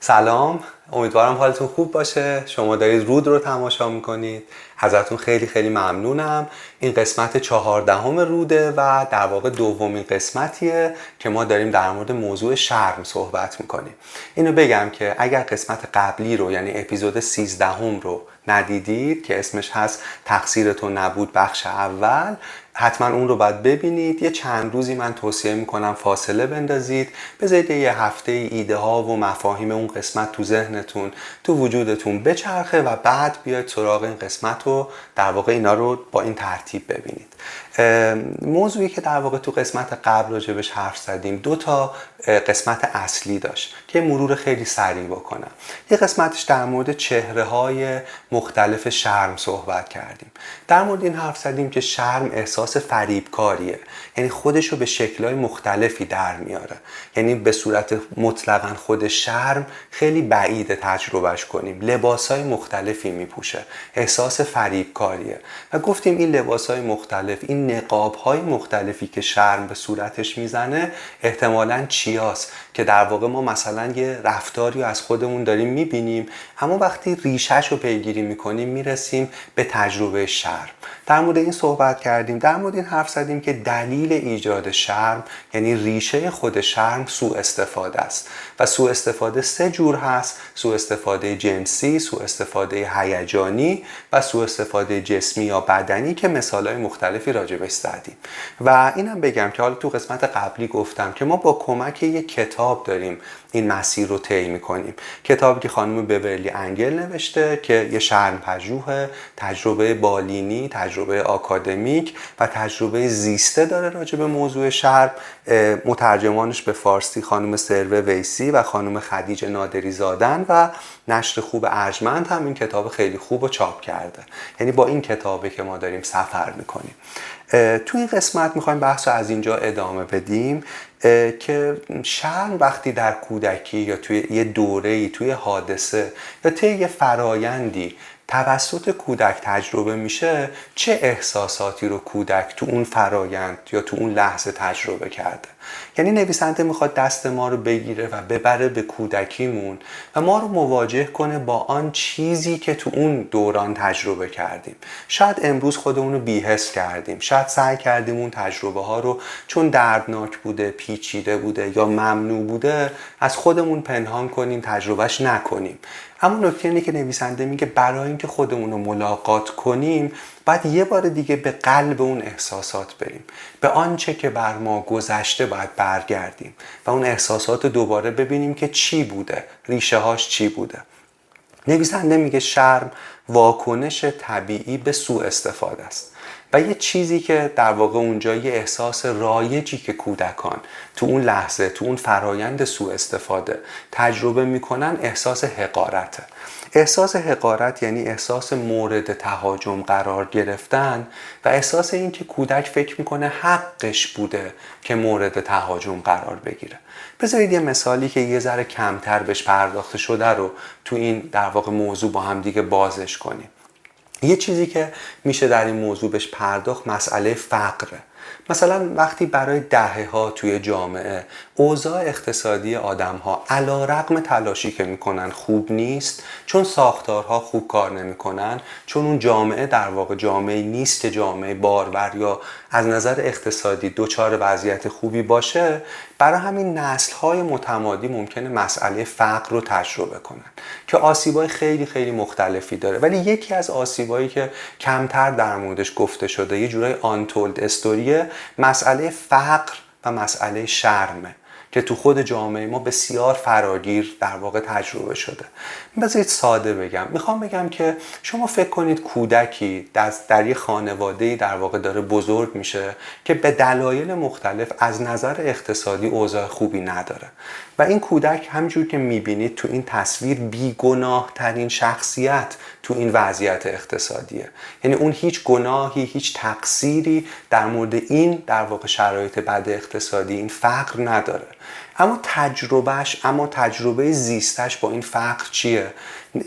سلام. امیدوارم حالتون خوب باشه. شما دارید رود رو تماشا می‌کنید. ازتون خیلی خیلی ممنونم. این قسمت چهاردهم روده و در واقع دومین قسمتیه که ما داریم در مورد موضوع شرم صحبت می‌کنیم. اینو بگم که اگر قسمت قبلی رو یعنی اپیزود 13 رو ندیدید که اسمش هست تقصیرتون نبود بخش اول حتما اون رو باید ببینید. یه چند روزی من توصیه می‌کنم فاصله بندازید. بذارید یه هفته ایده ها و مفاهیم اون قسمت تو ذهنتون تو وجودتون بچرخه و بعد بیاید سراغ این قسمت رو در واقع اینا رو با این ترتیب ببینید. موضوعی که در واقع تو قسمت قبل راجبش حرف زدیم. دو تا قسمت اصلی داشت که مرور خیلی سریع بکنم. یه قسمتش در مورد چهره های مختلف شرم صحبت کردیم. در مورد این حرف زدیم که شرم احساس فریبکاریه. یعنی خودش رو به شکلهای مختلفی در میاره. یعنی به صورت مطلقا خود شرم خیلی بعید تجربهش کنیم. لباس های مختلفی میپوشه. احساس فریبکاریه. و گفتیم این لباس های مختلف این نقاب های مختلفی که شرم به صورتش می‌زنه احتمالا چیاست که در واقع ما مثلا یه رفتاری از خودمون داریم می‌بینیم اما وقتی ریشهش رو پیگیری می‌کنیم می‌رسیم به تجربه شرم. در مورد این صحبت کردیم در مورد این حرف زدیم که دلیل ایجاد شرم یعنی ریشه خود شرم سوء استفاده است. و سوء استفاده سه جور هست سوء استفاده جنسی سوء استفاده هیجانی و سوء استفاده جسمی یا بدنی که مثال های مختلفی راجبش زدیم. و اینم بگم که حالا تو قسمت قبلی گفتم که ما با کمک یک کتاب داریم این مسیر رو طی می‌کنیم. کتابی که خانم بورلی انگل نوشته که یه شرم پژوه تجربه بالینی تجربه آکادمیک و تجربه زیسته داره راجع به موضوع شرم. مترجمانش به فارسی خانم سروه ویسی و خانم خدیجه نادری زادن و نشر خوب ارجمند هم این کتاب خیلی خوب و چاپ کرده. یعنی با این کتابی که ما داریم سفر می‌کنیم. تو این قسمت می‌خوایم بحث رو از اینجا ادامه بدیم که شرم وقتی در کودکی یا توی یه دوره توی حادثه یا توی یه فرایندی توسط کودک تجربه میشه چه احساساتی رو کودک تو اون فرایند یا تو اون لحظه تجربه کرده؟ یعنی نویسنده می‌خواد دست ما رو بگیره و ببره به کودکیمون و ما رو مواجه کنه با آن چیزی که تو اون دوران تجربه کردیم. شاید امروز خودمون رو بیهس کردیم. شاید سعی کردیم اون تجربه ها رو چون دردناک بوده پیچیده بوده یا ممنوع بوده از خودمون پنهان کنیم تجربهش نکنیم. اما نکته اینه که نویسنده میگه برای اینکه خودمون رو ملاقات کنیم باید یه بار دیگه به قلب اون احساسات بریم. به آنچه که بر ما گذشته باید برگردیم و اون احساسات دوباره ببینیم که چی بوده ریشه هاش چی بوده. نویسنده میگه شرم واکنش طبیعی به سوء استفاده است و یه چیزی که در واقع اونجا یه احساس رایجی که کودکان تو اون لحظه تو اون فرایند سوء استفاده تجربه می‌کنن احساس حقارته. احساس حقارت یعنی احساس مورد تهاجم قرار گرفتن و احساس این که کودک فکر می‌کنه حقش بوده که مورد تهاجم قرار بگیره. بذارید یه مثالی که یه ذره کمتر بهش پرداخته شده رو تو این در واقع موضوع با هم دیگه بازش کنیم. یه چیزی که میشه در این موضوع بهش پرداخت مسئله فقره. مثلا وقتی برای دهه ها توی جامعه اوضاع اقتصادی آدم ها علا رقم تلاشی که می‌کنن خوب نیست چون ساختارها خوب کار نمی‌کنن چون اون جامعه در واقع جامعه نیست که جامعه بارور یا از نظر اقتصادی دوچار وضعیت خوبی باشه برای همین نسل های متمادی ممکنه مسئله فقر رو تجربه کنن که آسیبای خیلی خیلی مختلفی داره. ولی یکی از آسیبایی که کمتر در موردش گفته شده یه جورای آنتولد استوریه مسئله فقر و مسئله شرمه. که تو خود جامعه ما بسیار فراگیر در واقع تجربه شده. بذارید ساده بگم. می‌خوام بگم که شما فکر کنید کودکی در, در یه خانواده در واقع داره بزرگ میشه که به دلایل مختلف از نظر اقتصادی اوضاع خوبی نداره. و این کودک همجور که می‌بینید تو این تصویر بیگناه ترین شخصیت تو این وضعیت اقتصادیه. یعنی اون هیچ گناهی هیچ تقصیری در مورد این در واقع شرایط بد اقتصادی این فقر نداره. اما تجربهش اما تجربه زیستش با این فقر چیه؟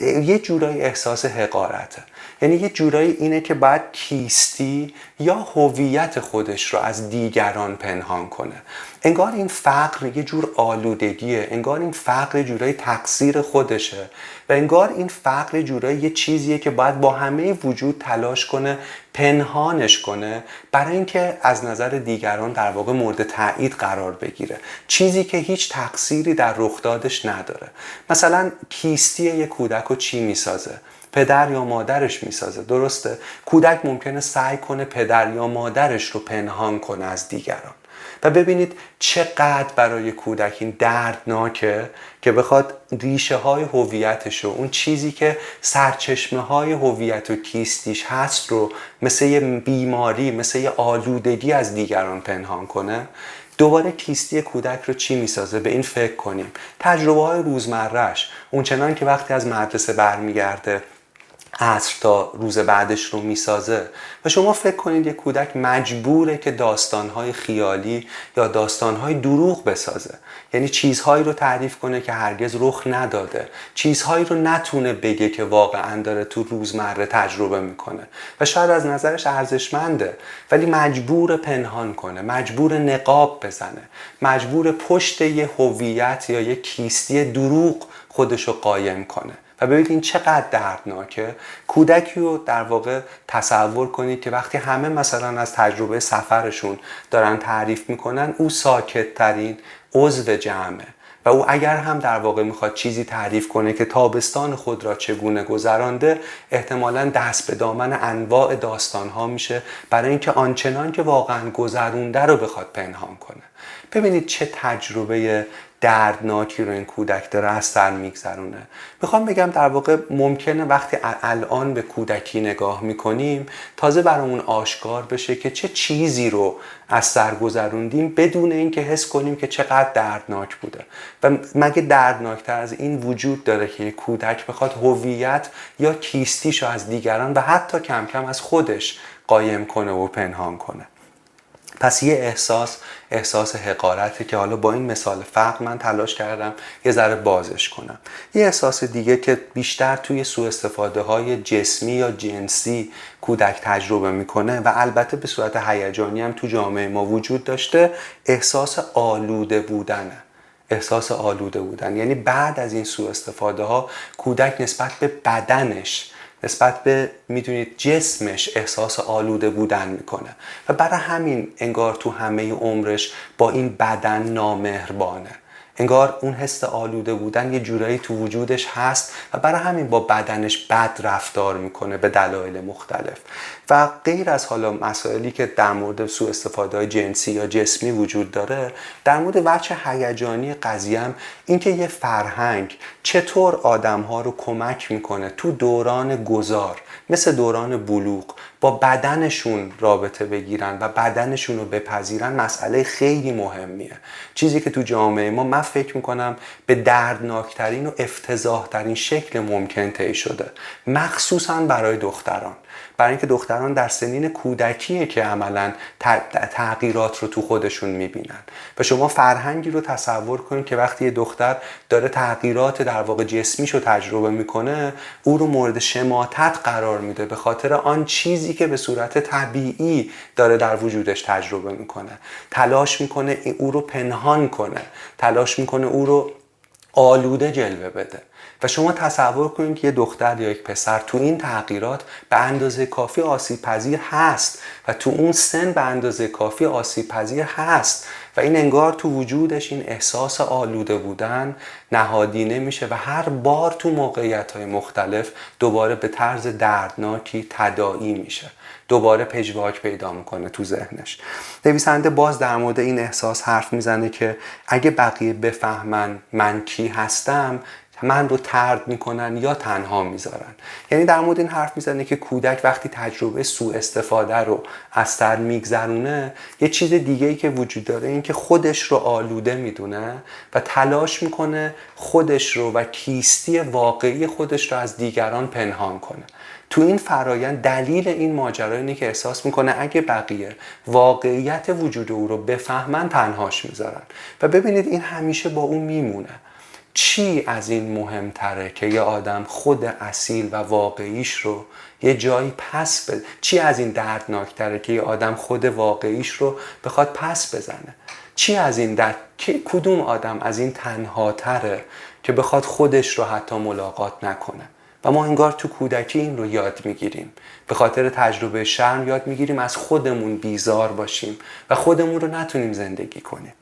یه جورایی احساس حقارته. یعنی یه جورایی اینه که باید کیستی یا هویت خودش رو از دیگران پنهان کنه. انگار این فقر یه جور آلودگیه انگار این فقر جورایی تقصیر خودشه. و انگار این فقر جورایی یه چیزیه که باید با همه وجود تلاش کنه پنهانش کنه برای اینکه از نظر دیگران در واقع مورد تایید قرار بگیره. چیزی که هیچ تقصیری در رخدادش نداره. مثلا کیستی یک کودک رو چی می‌سازه؟ پدر یا مادرش می‌سازه. درسته؟ کودک ممکنه سعی کنه پدر یا مادرش رو پنهان کنه از دیگران. و ببینید چقدر برای کودک این دردناکه که بخواد ریشه های هویتش اون چیزی که سرچشمه های هویت و کیستیش هست رو مثل یه بیماری مثل یه آلودگی از دیگران پنهان کنه دوباره کیستی کودک رو چی می‌سازه؟ به این فکر کنیم. تجربه های روزمرهش اونچنان که وقتی از مدرسه برمیگرده عصر تا روز بعدش رو می‌سازه. و شما فکر کنید یک کودک مجبوره که داستانهای خیالی یا داستانهای دروغ بسازه. یعنی چیزهایی رو تعریف کنه که هرگز رخ نداده. چیزهایی رو نتونه بگه که واقعا داره تو روزمره تجربه می‌کنه. و شاید از نظرش ارزشمنده. ولی مجبور پنهان کنه مجبور نقاب بزنه مجبور پشت یه هویت یا یه کیستی دروغ خودشو قایم کنه. و ببینید این چقدر دردناکه. کودکی رو در واقع تصور کنید که وقتی همه مثلا از تجربه سفرشون دارن تعریف می‌کنن او ساکت ترین عضو جمعه. و او اگر هم در واقع می‌خواد چیزی تعریف کنه که تابستان خود را چگونه گذرانده احتمالا دست به دامن انواع داستان ها میشه برای اینکه آنچنان که واقعا گذرونده رو بخواد پنهان کنه. ببینید چه تجربه دردناکی رو این کودک داره از سر میگذرونه. می‌خوام بگم در واقع ممکنه وقتی الان به کودکی نگاه می‌کنیم تازه برامون آشکار بشه که چه چیزی رو از سر گذروندیم بدون اینکه حس کنیم که چقدر دردناک بوده. و مگه دردناکتر از این وجود داره که یک کودک بخواد هویت یا کیستیش رو از دیگران و حتی کم کم از خودش قایم کنه و پنهان کنه؟ پس یه احساس احساس حقارته که حالا با این مثال فقر من تلاش کردم یه ذره بازش کنم. یه احساس دیگه که بیشتر توی سوء استفاده های جسمی یا جنسی کودک تجربه می‌کنه و البته به صورت هیجانی هم تو جامعه ما وجود داشته احساس آلوده بودنه. احساس آلوده بودن. یعنی بعد از این سوء استفاده ها کودک نسبت به بدنش نسبت به می‌دونید جسمش احساس آلوده بودن می‌کنه. و برای همین انگار تو همه عمرش با این بدن نامهربانه. انگار اون حس آلوده بودن یه جورایی تو وجودش هست و برای همین با بدنش بد رفتار می‌کنه به دلایل مختلف. و غیر از حالا مسائلی که در مورد سوء استفاده های جنسی یا جسمی وجود داره در مورد وجه هیجانی قضیه هم اینکه یه فرهنگ چطور آدم ها رو کمک می‌کنه تو دوران گذار مثل دوران بلوغ با بدنشون رابطه بگیرن و بدنشون رو بپذیرن مسئله خیلی مهمیه. چیزی که تو جامعه ما من فکر می‌کنم به دردناکترین و افتضاحترین شکل ممکن طی شده. مخصوصا برای دختران. برای اینکه دختران در سنین کودکیه که عملا تغییرات رو تو خودشون می‌بینن. و شما فرهنگی رو تصور کنید که وقتی یه دختر داره تغییرات در واقع جسمیش رو تجربه می‌کنه او رو مورد شماتت قرار میده به خاطر آن چیزی که به صورت طبیعی داره در وجودش تجربه می‌کنه. تلاش می‌کنه او رو پنهان کنه. تلاش می‌کنه او رو آلوده جلوه بده. و شما تصور کنید که یه دختر یا یک پسر تو این تغییرات به اندازه کافی آسیب پذیر هست و تو اون سن به اندازه کافی آسیب پذیر هست و این انگار تو وجودش این احساس آلوده بودن نهادینه میشه و هر بار تو موقعیت های مختلف دوباره به طرز دردناکی تداعی میشه. دوباره پژواک پیدا می‌کنه تو ذهنش. نویسنده باز در مورد این احساس حرف می‌زنه که اگه بقیه بفهمن من کی هستم من رو ترد می‌کنن یا تنها می‌ذارن. یعنی در مورد این حرف می‌زنه که کودک وقتی تجربه سوء استفاده رو از سر میگذرونه یه چیز دیگه ای که وجود داره این که خودش رو آلوده می‌دونه و تلاش می‌کنه خودش رو و کیستی واقعی خودش رو از دیگران پنهان کنه. تو این فرایند دلیل این ماجرا اینه که احساس می‌کنه اگه بقیه واقعیت وجود او رو بفهمن تنهاش می‌ذارن. و ببینید این همیشه با اون میمونه. چی از این مهمتره که یه آدم خود اصیل و واقعیش رو یه جایی پس بزنه چی از این دردناکتره که یه آدم خود واقعیش رو بخواد پس بزنه؟ چی از این درد کدوم آدم از این تنهاتره که بخواد خودش رو حتی ملاقات نکنه؟ و ما انگار تو کودکی این رو یاد می‌گیریم. به خاطر تجربه شرم یاد می‌گیریم از خودمون بیزار باشیم و خودمون رو نتونیم زندگی کنیم.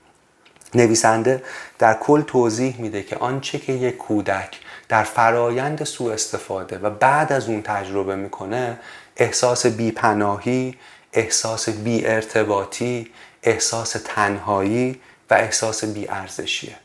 نویسنده در کل توضیح میده که آنچه که یک کودک در فرایند سوء استفاده و بعد از اون تجربه می‌کنه احساس بیپناهی احساس بی ارتباطی احساس تنهایی و احساس بیارزشیه.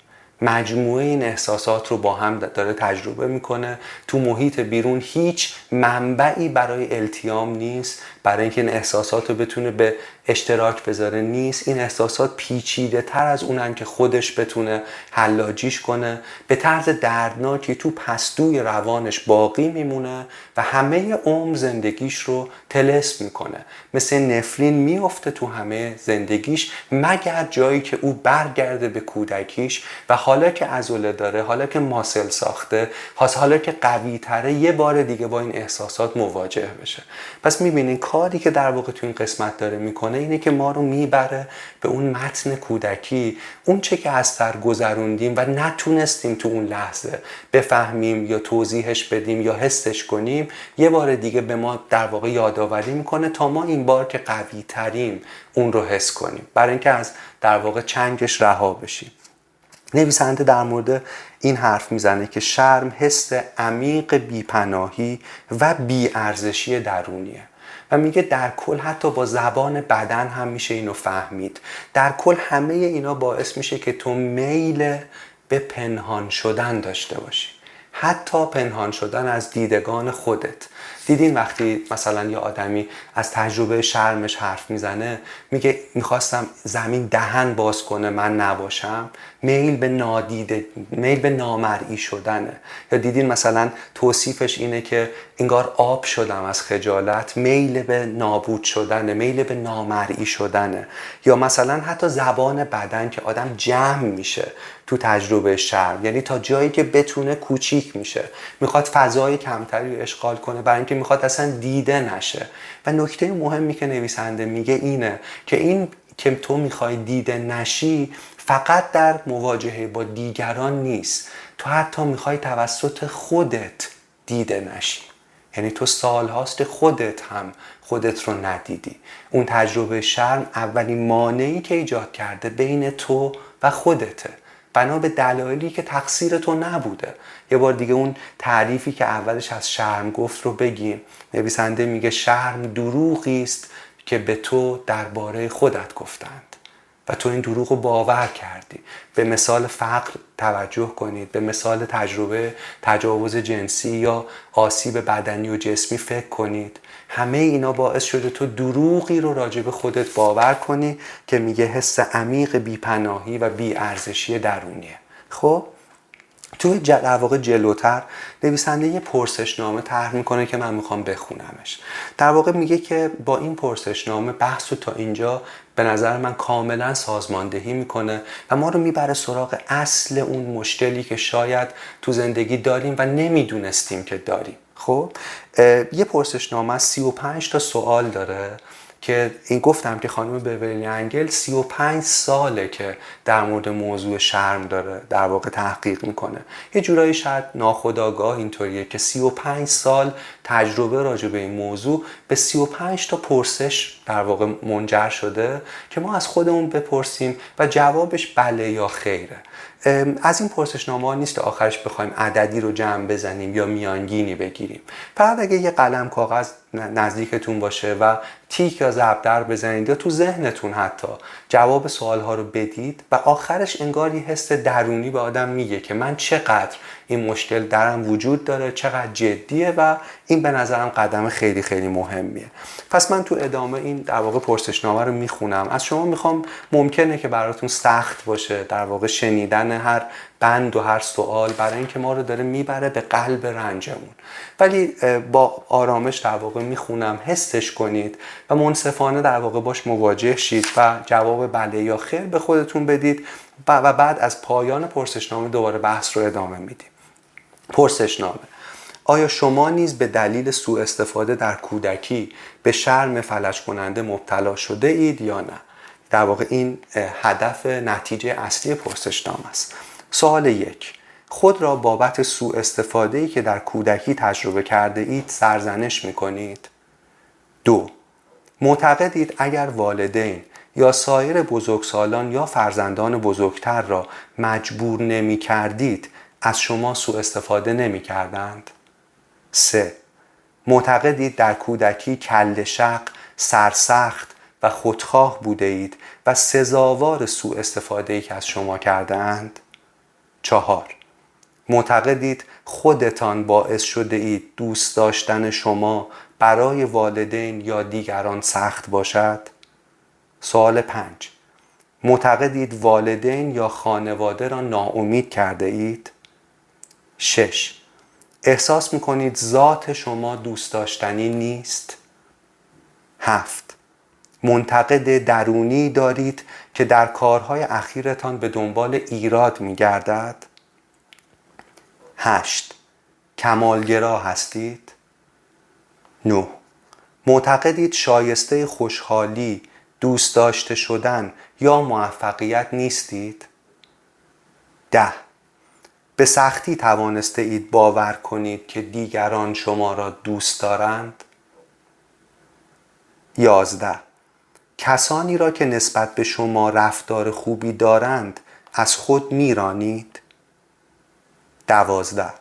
مجموعه این احساسات رو با هم داره تجربه می‌کنه. تو محیط بیرون هیچ منبعی برای التیام نیست برای اینکه این احساسات رو بتونه به اشتراک بذاره. نیست. این احساسات پیچیده تر از اونن که خودش بتونه حلاجیش کنه. به طرز دردناکی تو پستوی روانش باقی میمونه و همه عمر زندگیش رو تلس می‌کنه. مثل نفلین میفته تو همه زندگیش مگر جایی که او برگرده به کودکیش و حالا که ازوله داره حالا که ماسل ساخته حالا که قوی تره یه بار دیگه با این احساسات مواجه بشه. پس می‌بینین کاری که در واقع تو این قسمت داره می‌کنه اینه که ما رو می‌بره به اون متن کودکی اون چه که از سر گذروندیم و نتونستیم تو اون لحظه بفهمیم یا توضیحش بدیم یا حسش کنیم یه بار دیگه به ما در واقع یادآوری می‌کنه تا ما این بار که قوی تریم اون رو حس کنیم. برای اینکه از در واقع چنگش رها بشیم. نویسنده در مورد این حرف می‌زنه که شرم حس عمیق بیپناهی و بیارزشی درونیه. و میگه در کل حتی با زبان بدن هم میشه اینو فهمید. در کل همه اینا باعث میشه که تو میل به پنهان شدن داشته باشی. حتی پنهان شدن از دیدگان خودت. دیدین وقتی مثلا یه آدمی از تجربه شرمش حرف می‌زنه میگه می‌خواستم زمین دهن باز کنه من نباشم. میل به نادیده میل به نامرئی شدنه. یا دیدین مثلا توصیفش اینه که انگار آب شدم از خجالت میل به نابود شدنه میل به نامرئی شدنه. یا مثلا حتی زبان بدن که آدم جمع میشه. تو تجربه شرم یعنی تا جایی که بتونه کوچیک میشه. می‌خواد فضای کمتری اشغال کنه برای اینکه می‌خواد اصلا دیده نشه. و نکته مهمی که نویسنده میگه اینه که این که تو می‌خوای دیده نشی فقط در مواجهه با دیگران نیست. تو حتی می‌خوای توسط خودت دیده نشی. یعنی تو سالهاست خودت هم خودت رو ندیدی. اون تجربه شرم اولین مانعی که ایجاد کرده بین تو و خودته. بنا به دلایلی که تقصیر تو نبوده. یه بار دیگه اون تعریفی که اولش از شرم گفت رو بگیم. نویسنده میگه شرم دروغی است که به تو درباره خودت گفتند. و تو این دروغ رو باور کردی. به مثال فقر توجه کنید. به مثال تجربه تجاوز جنسی یا آسیب بدنی و جسمی فکر کنید. همه اینا باعث شده تو دروغی رو راجع به خودت باور کنی که میگه حس عمیق بیپناهی و بیارزشی درونیه. خب؟ توی در واقع جلوتر نویسنده یه پرسشنامه طرح می‌کنه که من می‌خوام بخونمش. در واقع میگه که با این پرسشنامه بحث تا اینجا به نظر من کاملا سازماندهی می‌کنه و ما رو می‌بره سراغ اصل اون مشکلی که شاید تو زندگی داریم و نمی‌دونستیم که داریم. خب یه پرسشنامه از 35 تا سوال داره که این گفتم که خانم بورلی انگل 35 ساله که در مورد موضوع شرم داره در واقع تحقیق می‌کنه. یه جورایی شاید ناخداگاه اینطوریه که 35 سال تجربه راجع به این موضوع به 35 تا پرسش در واقع منجر شده که ما از خودمون بپرسیم و جوابش بله یا خیره. از این پرسشنامه ها نیست آخرش بخوایم عددی رو جمع بزنیم یا میانگینی بگیریم. فقط اگه یه قلم کاغذ نزدیکتون باشه و تیک یا زبدر بزنید یا تو ذهنتون حتی جواب سوال ها رو بدید و آخرش انگار یه حس درونی به آدم میگه که من چقدر این مشکل درم وجود داره چقدر جدیه و این به نظرم قدم خیلی خیلی مهمیه. پس من تو ادامه این در واقع پرسشنامه رو می‌خونم. از شما می‌خوام ممکنه که براتون سخت باشه در واقع شنیدن هر بند و هر سوال برای اینکه ما رو داره می‌بره به قلب رنجمون. ولی با آرامش در واقع می‌خونم. حسش کنید و منصفانه در واقع باش مواجه شید و جواب بله یا خیر به خودتون بدید و بعد از پایان پرسشنامه دوباره بحث رو ادامه میدیم. پرسشنامه آیا شما نیز به دلیل سوء استفاده در کودکی به شرم فلج کننده مبتلا شده اید یا نه؟ در واقع این هدف نتیجه اصلی پرسشنامه است. سوال یک خود را بابت سوء استفاده ای که در کودکی تجربه کرده اید سرزنش می کنید؟ دو معتقدید اگر والدین یا سایر بزرگسالان یا فرزندان بزرگتر را مجبور نمی کردید از شما سوء استفاده نمی کردند؟ سه معتقدید در کودکی کل شق، سرسخت و خودخواه بوده اید و سزاوار سوء استفاده ای که از شما کرده اند؟ چهار معتقدید خودتان باعث شده اید دوست داشتن شما برای والدین یا دیگران سخت باشد؟ سوال پنج معتقدید والدین یا خانواده را ناامید کرده اید؟ شش احساس می‌کنید ذات شما دوست داشتنی نیست؟ هفت منتقد درونی دارید که در کارهای اخیرتان به دنبال ایراد میگردد؟ هشت کمالگرا هستید؟ نه معتقدید شایسته خوشحالی، دوست داشته شدن یا موفقیت نیستید؟ ده به سختی توانسته اید باور کنید که دیگران شما را دوست دارند؟ یازده کسانی را که نسبت به شما رفتار خوبی دارند از خود میرانید؟ دوازده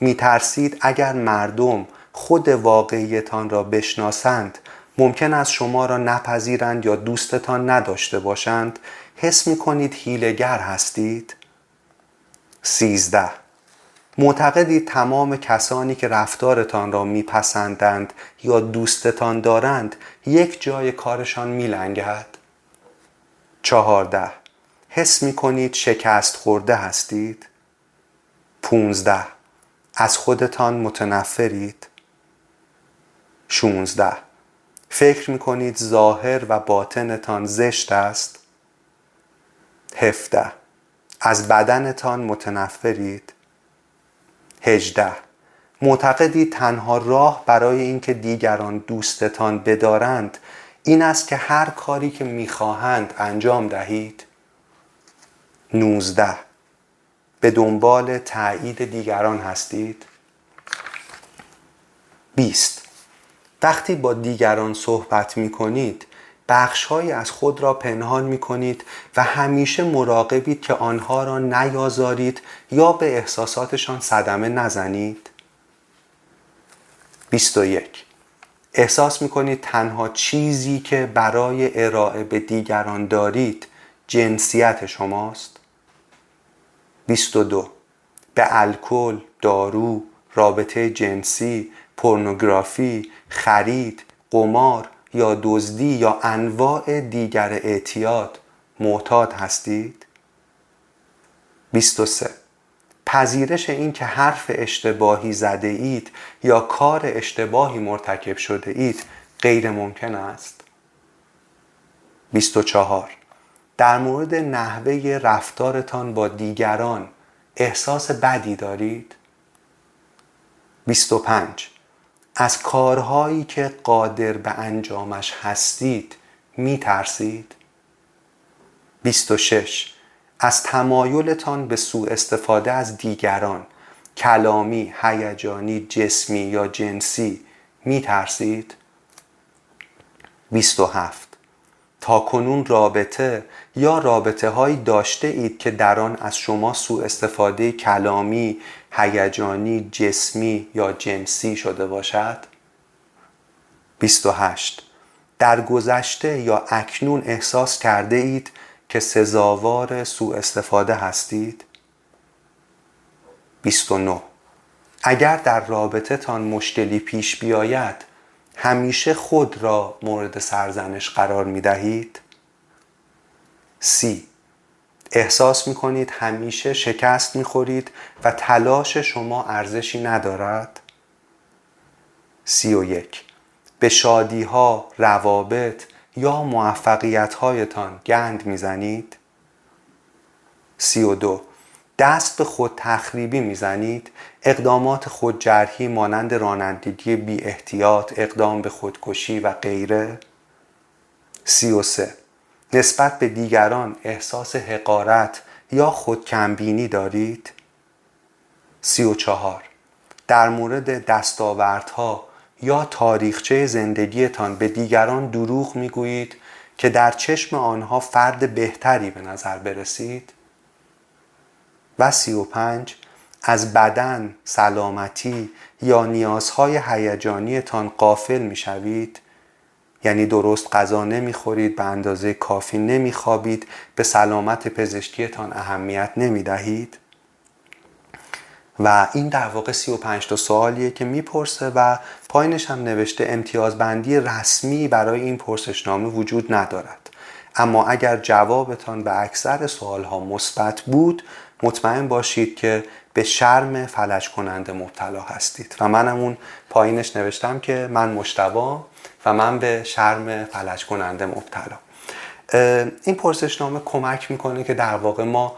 می ترسید اگر مردم خود واقعیتان را بشناسند ممکن است شما را نپذیرند یا دوستتان نداشته باشند حس می کنید هیلگر هستید؟ سیزده. معتقدید تمام کسانی که رفتارتان را میپسندند یا دوستتان دارند یک جای کارشان میلنگد؟ چهارده. حس می کنید شکست خورده هستید؟ پونزده. از خودتان متنفرید؟ شونزده. فکر می کنید ظاهر و باطنتان زشت است؟ هفته از بدنتان متنفرید. هجده. معتقدید تنها راه برای اینکه دیگران دوستتان بدارند این است که هر کاری که می‌خواهند انجام دهید. نوزده. به دنبال تایید دیگران هستید. بیست. وقتی با دیگران صحبت می کنید بخشهایی از خود را پنهان می کنید و همیشه مراقبید که آنها را نیازارید یا به احساساتشان صدمه نزنید. 21 احساس می کنید تنها چیزی که برای ارائه به دیگران دارید جنسیت شماست. 22 به الکل، دارو، رابطه جنسی، پورنوگرافی، خرید، قمار یا دزدی یا انواع دیگر اعتیاد معتاد هستید؟ 23 پذیرش این که حرف اشتباهی زده اید یا کار اشتباهی مرتکب شده اید غیر ممکن است. 24 در مورد نحوه رفتارتان با دیگران احساس بدی دارید؟ 25 از کارهایی که قادر به انجامش هستید می ترسید؟ 26. از تمایلتان به سوء استفاده از دیگران کلامی، هیجانی، جسمی یا جنسی می ترسید؟ 27. تا کنون رابطه یا رابطه هایی داشته اید که در آن از شما سوء استفاده کلامی، هیجانی، جسمی یا جنسی شده باشد؟ 28 در گذشته یا اکنون احساس کرده اید که سزاوار سوء استفاده هستید؟ 29 اگر در رابطه تان مشکلی پیش بیاید همیشه خود را مورد سرزنش قرار می دهید سی. احساس می‌کنید همیشه شکست می‌خورید و تلاش شما ارزشی ندارد؟ سی و یک. به شادی ها، روابط یا موفقیت هایتان گند می‌زنید؟ سی و دو. دست به خود تخریبی می‌زنید. اقدامات خودجرحی مانند رانندگی بی احتیاط اقدام به خودکشی و غیره؟ سی و سه. نسبت به دیگران احساس حقارت یا خودکمبینی دارید؟ سی و چهار. در مورد دستاوردها یا تاریخچه زندگیتان به دیگران دروغ می‌گویید که در چشم آنها فرد بهتری به نظر برسید؟ و سی و پنج. از بدن، سلامتی یا نیازهای هیجانیتان قافل می‌شوید؟ یعنی درست غذا نمی‌خورید به اندازه کافی نمیخوابید به سلامت پزشکیتان اهمیت نمی‌دهید. و این در واقع 35 تا سوالیه که می‌پرسه و پایینش هم نوشته امتیازبندی رسمی برای این پرسشنامه وجود ندارد. اما اگر جوابتان به اکثر سوالها مثبت بود مطمئن باشید که به شرم فلج کننده مبتلا هستید. و منم اون پایینش نوشتم که من مشتبا و من به شرم فلج کننده مبتلا. این پرسشنامه کمک می‌کنه که در واقع ما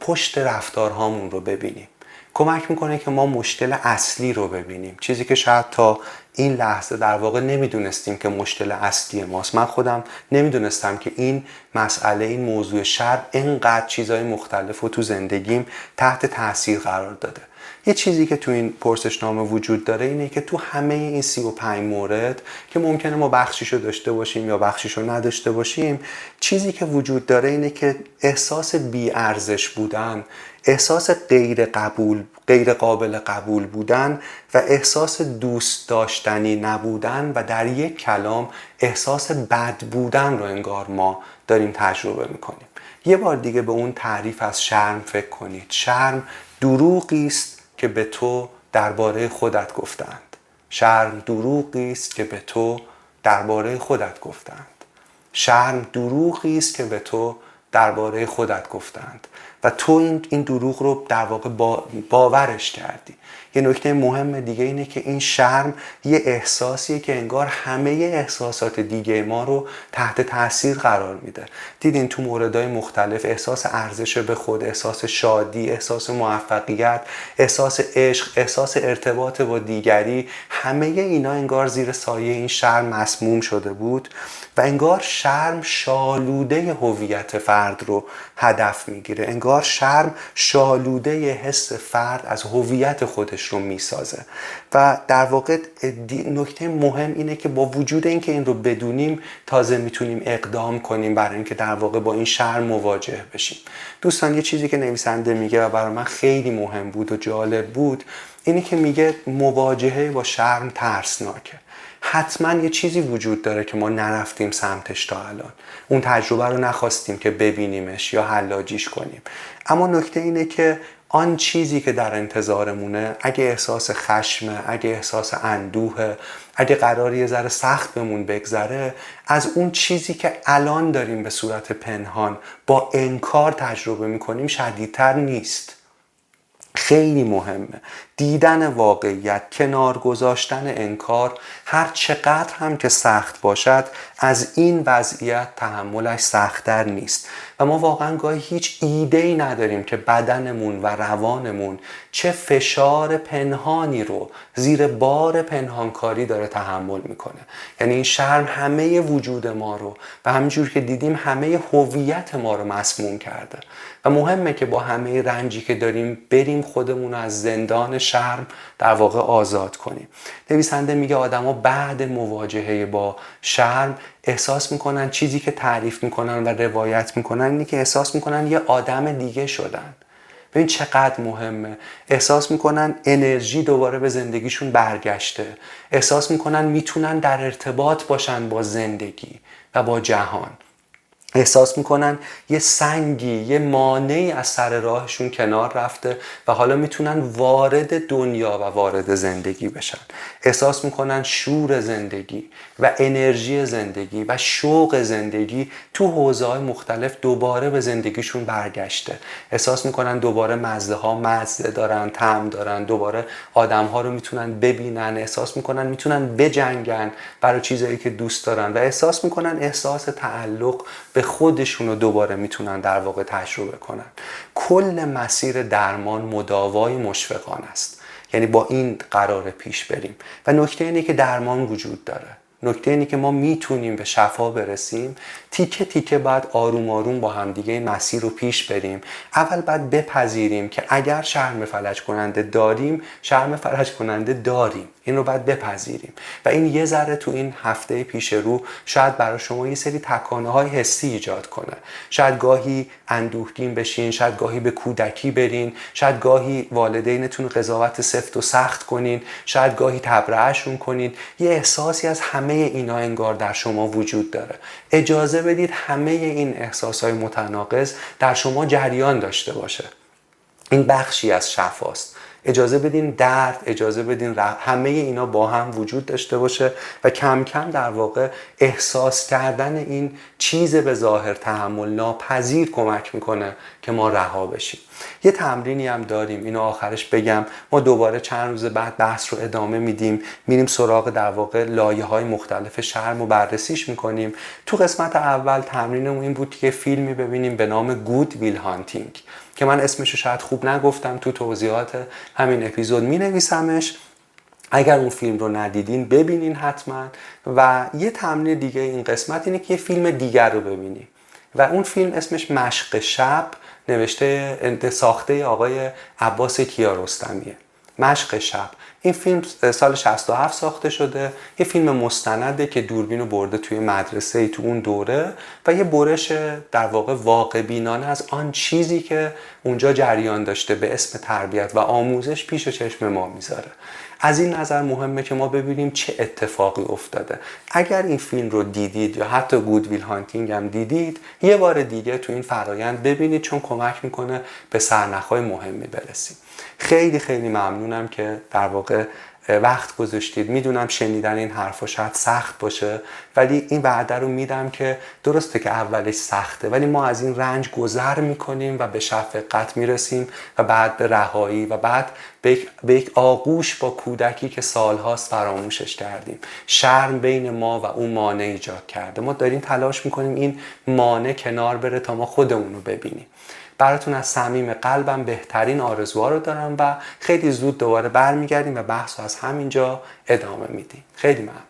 پشت رفتارهامون رو ببینیم. کمک می‌کنه که ما مشکل اصلی رو ببینیم. چیزی که شاید تا این لحظه در واقع نمی‌دونستیم که مشکل اصلی ماست. من خودم نمی‌دونستم که این مسئله این موضوع شر اینقدر چیزهای مختلف و تو زندگیم تحت تاثیر قرار داده. یه چیزی که تو این پرسشنامه وجود داره اینه که تو همه این 35 مورد که ممکنه ما بخشیشو داشته باشیم یا بخشیشو نداشته باشیم چیزی که وجود داره اینه که احساس ارزش بودن احساس غیر قبول غیر قابل قبول بودن و احساس دوست داشتنی نبودن و در یک کلام احساس بد بودن رو انگار ما داریم تجربه می‌کنیم. یه بار دیگه به اون تعریف از شرم فکر کنید. شرم دروغی است که به تو درباره خودت گفتند. شرم دروغی است که به تو درباره خودت گفتند. شرم دروغی است که به تو درباره خودت گفتند. و تو این, این دروغ رو در واقع باورش کردی. یه نکته مهم دیگه اینه که این شرم یه احساسیه که انگار همه احساسات دیگه ما رو تحت تاثیر قرار میده. دیدین تو موردهای مختلف احساس ارزش به خود احساس شادی احساس موفقیت احساس عشق احساس ارتباط با دیگری همه اینا انگار زیر سایه این شرم مسموم شده بود و انگار شرم شالوده هویت فرد رو هدف می‌گیره. انگار شرم شالوده حس فرد از هویت خودش رو می‌سازه. و در واقع نکته مهم اینه که با وجود اینکه این رو بدونیم تازه می‌تونیم اقدام کنیم برای اینکه در واقع با این شرم مواجه بشیم. دوستان یه چیزی که نویسنده میگه و برای من خیلی مهم بود و جالب بود اینی که میگه مواجهه با شرم ترسناکه. حتما یه چیزی وجود داره که ما نرفتیم سمتش تا الان. اون تجربه رو نخواستیم که ببینیمش یا حلاجیش کنیم. اما نکته اینه که آن چیزی که در انتظارمونه اگه احساس خشمه اگه احساس اندوه اگه قراری یه ذره سخت بمون بگذره از اون چیزی که الان داریم به صورت پنهان با انکار تجربه می‌کنیم شدیدتر نیست. خیلی مهمه. دیدن واقعیت کنار گذاشتن انکار هر چقدر هم که سخت باشد از این وضعیت تحملش سختتر نیست. و ما واقعا گاهی هیچ ایده ای نداریم که بدنمون و روانمون چه فشار پنهانی رو زیر بار پنهانکاری داره تحمل می‌کنه. یعنی این شرم همه وجود ما رو و همینجور که دیدیم همه هویت ما رو مسموم کرده. مهمه که با همه رنجی که داریم بریم خودمون از زندان شرم در واقع آزاد کنیم. نویسنده میگه آدما بعد مواجهه با شرم احساس می‌کنن چیزی که تعریف می‌کنن و روایت می‌کنن اینه که احساس می‌کنن یه آدم دیگه شدن. ببین چقدر مهمه. احساس می‌کنن انرژی دوباره به زندگیشون برگشته. احساس می‌کنن می‌تونن در ارتباط باشن با زندگی و با جهان. احساس می‌کنن یه سنگی یه مانعی از سر راهشون کنار رفته و حالا می‌تونن وارد دنیا و وارد زندگی بشن. احساس می‌کنن شور زندگی و انرژی زندگی و شوق زندگی تو حوزه مختلف دوباره به زندگیشون برگشته. احساس می‌کنن دوباره مزه ها مزه دارن تم دارن دوباره آدم ها رو می‌تونن ببینن. احساس می‌کنن می‌تونن بجنگن برای چیزایی که دوست دارن و احساس می‌کنن احساس تعلق به خودشون رو دوباره می‌تونن در واقع تجربه کنن. کل مسیر درمان مداوای مشفقان است. یعنی با این قرار پیش بریم. و نکته اینه که درمان وجود داره. نکته اینه که ما می‌تونیم به شفا برسیم. تیکه تیکه بعد آروم آروم با همدیگه مسیر رو پیش بریم. اول بعد بپذیریم که اگر شرم فلج کننده داریم شرم فلج کننده داریم. این رو باید بپذیریم. و این یه ذره تو این هفته پیش رو شاید برای شما یه سری تکانه های حسی ایجاد کنه. شاید گاهی اندوهگین بشین شاید گاهی به کودکی برین شاید گاهی والدینتون قضاوت سفت و سخت کنین شاید گاهی تبرعهشون کنید یه احساسی از همه اینا انگار در شما وجود داره. اجازه بدید همه این احساس های متناقض در شما جریان داشته باشه. این بخشی از شفاست. اجازه بدین درد اجازه بدین همه اینا با هم وجود داشته باشه و کم کم در واقع احساس کردن این چیز به ظاهر تحمل ناپذیر کمک می‌کنه که ما رها بشیم. یه تمرینی هم داریم اینو آخرش بگم. ما دوباره چند روز بعد بحث رو ادامه میدیم. میریم سراغ در واقع لایه های مختلف شرم و بررسیش می‌کنیم. تو قسمت اول تمرینمون این بود که فیلمی ببینیم به نام گود ویل هانتینگ که من اسمش شاید خوب نگفتم تو توضیحات همین اپیزود می نویسمش اگر اون فیلم رو ندیدین ببینین حتما. و یه تمرین دیگه این قسمت اینه که یه فیلم دیگر رو ببینیم. و اون فیلم اسمش مشق شب نوشته ساخته آقای عباس کیارستمیه. مشق شب. این فیلم سال 67 ساخته شده. یه فیلم مستنده که دوربین رو برده توی مدرسه ای تو اون دوره و یه برش در واقع واقع بینانه از آن چیزی که اونجا جریان داشته به اسم تربیت و آموزش پیش چشم ما می‌ذاره. از این نظر مهمه که ما ببینیم چه اتفاقی افتاده. اگر این فیلم رو دیدید یا حتی گودویل هانتینگ هم دیدید یه بار دیگه تو این فرایند ببینید چون کمک می‌کنه به سرنخهای مهمی برسیم. خیلی خیلی ممنونم که در واقع وقت گذاشتید. می‌دونم شنیدن این حرفا شاید سخت باشه ولی این وعده رو میدم که درسته که اولش سخته ولی ما از این رنج گذر می‌کنیم و به شفقت می‌رسیم و بعد به رهایی و بعد به یک آغوش با کودکی که سالهاست فراموشش کردیم. شرم بین ما و اون مانع ایجاد کرده. ما داریم تلاش می‌کنیم این مانع کنار بره تا ما خودمون رو ببینیم. براتون از صمیم قلبم بهترین آرزوها رو دارم و خیلی زود دوباره برمیگردیم و بحث رو از همینجا ادامه میدیم. خیلی ممنون.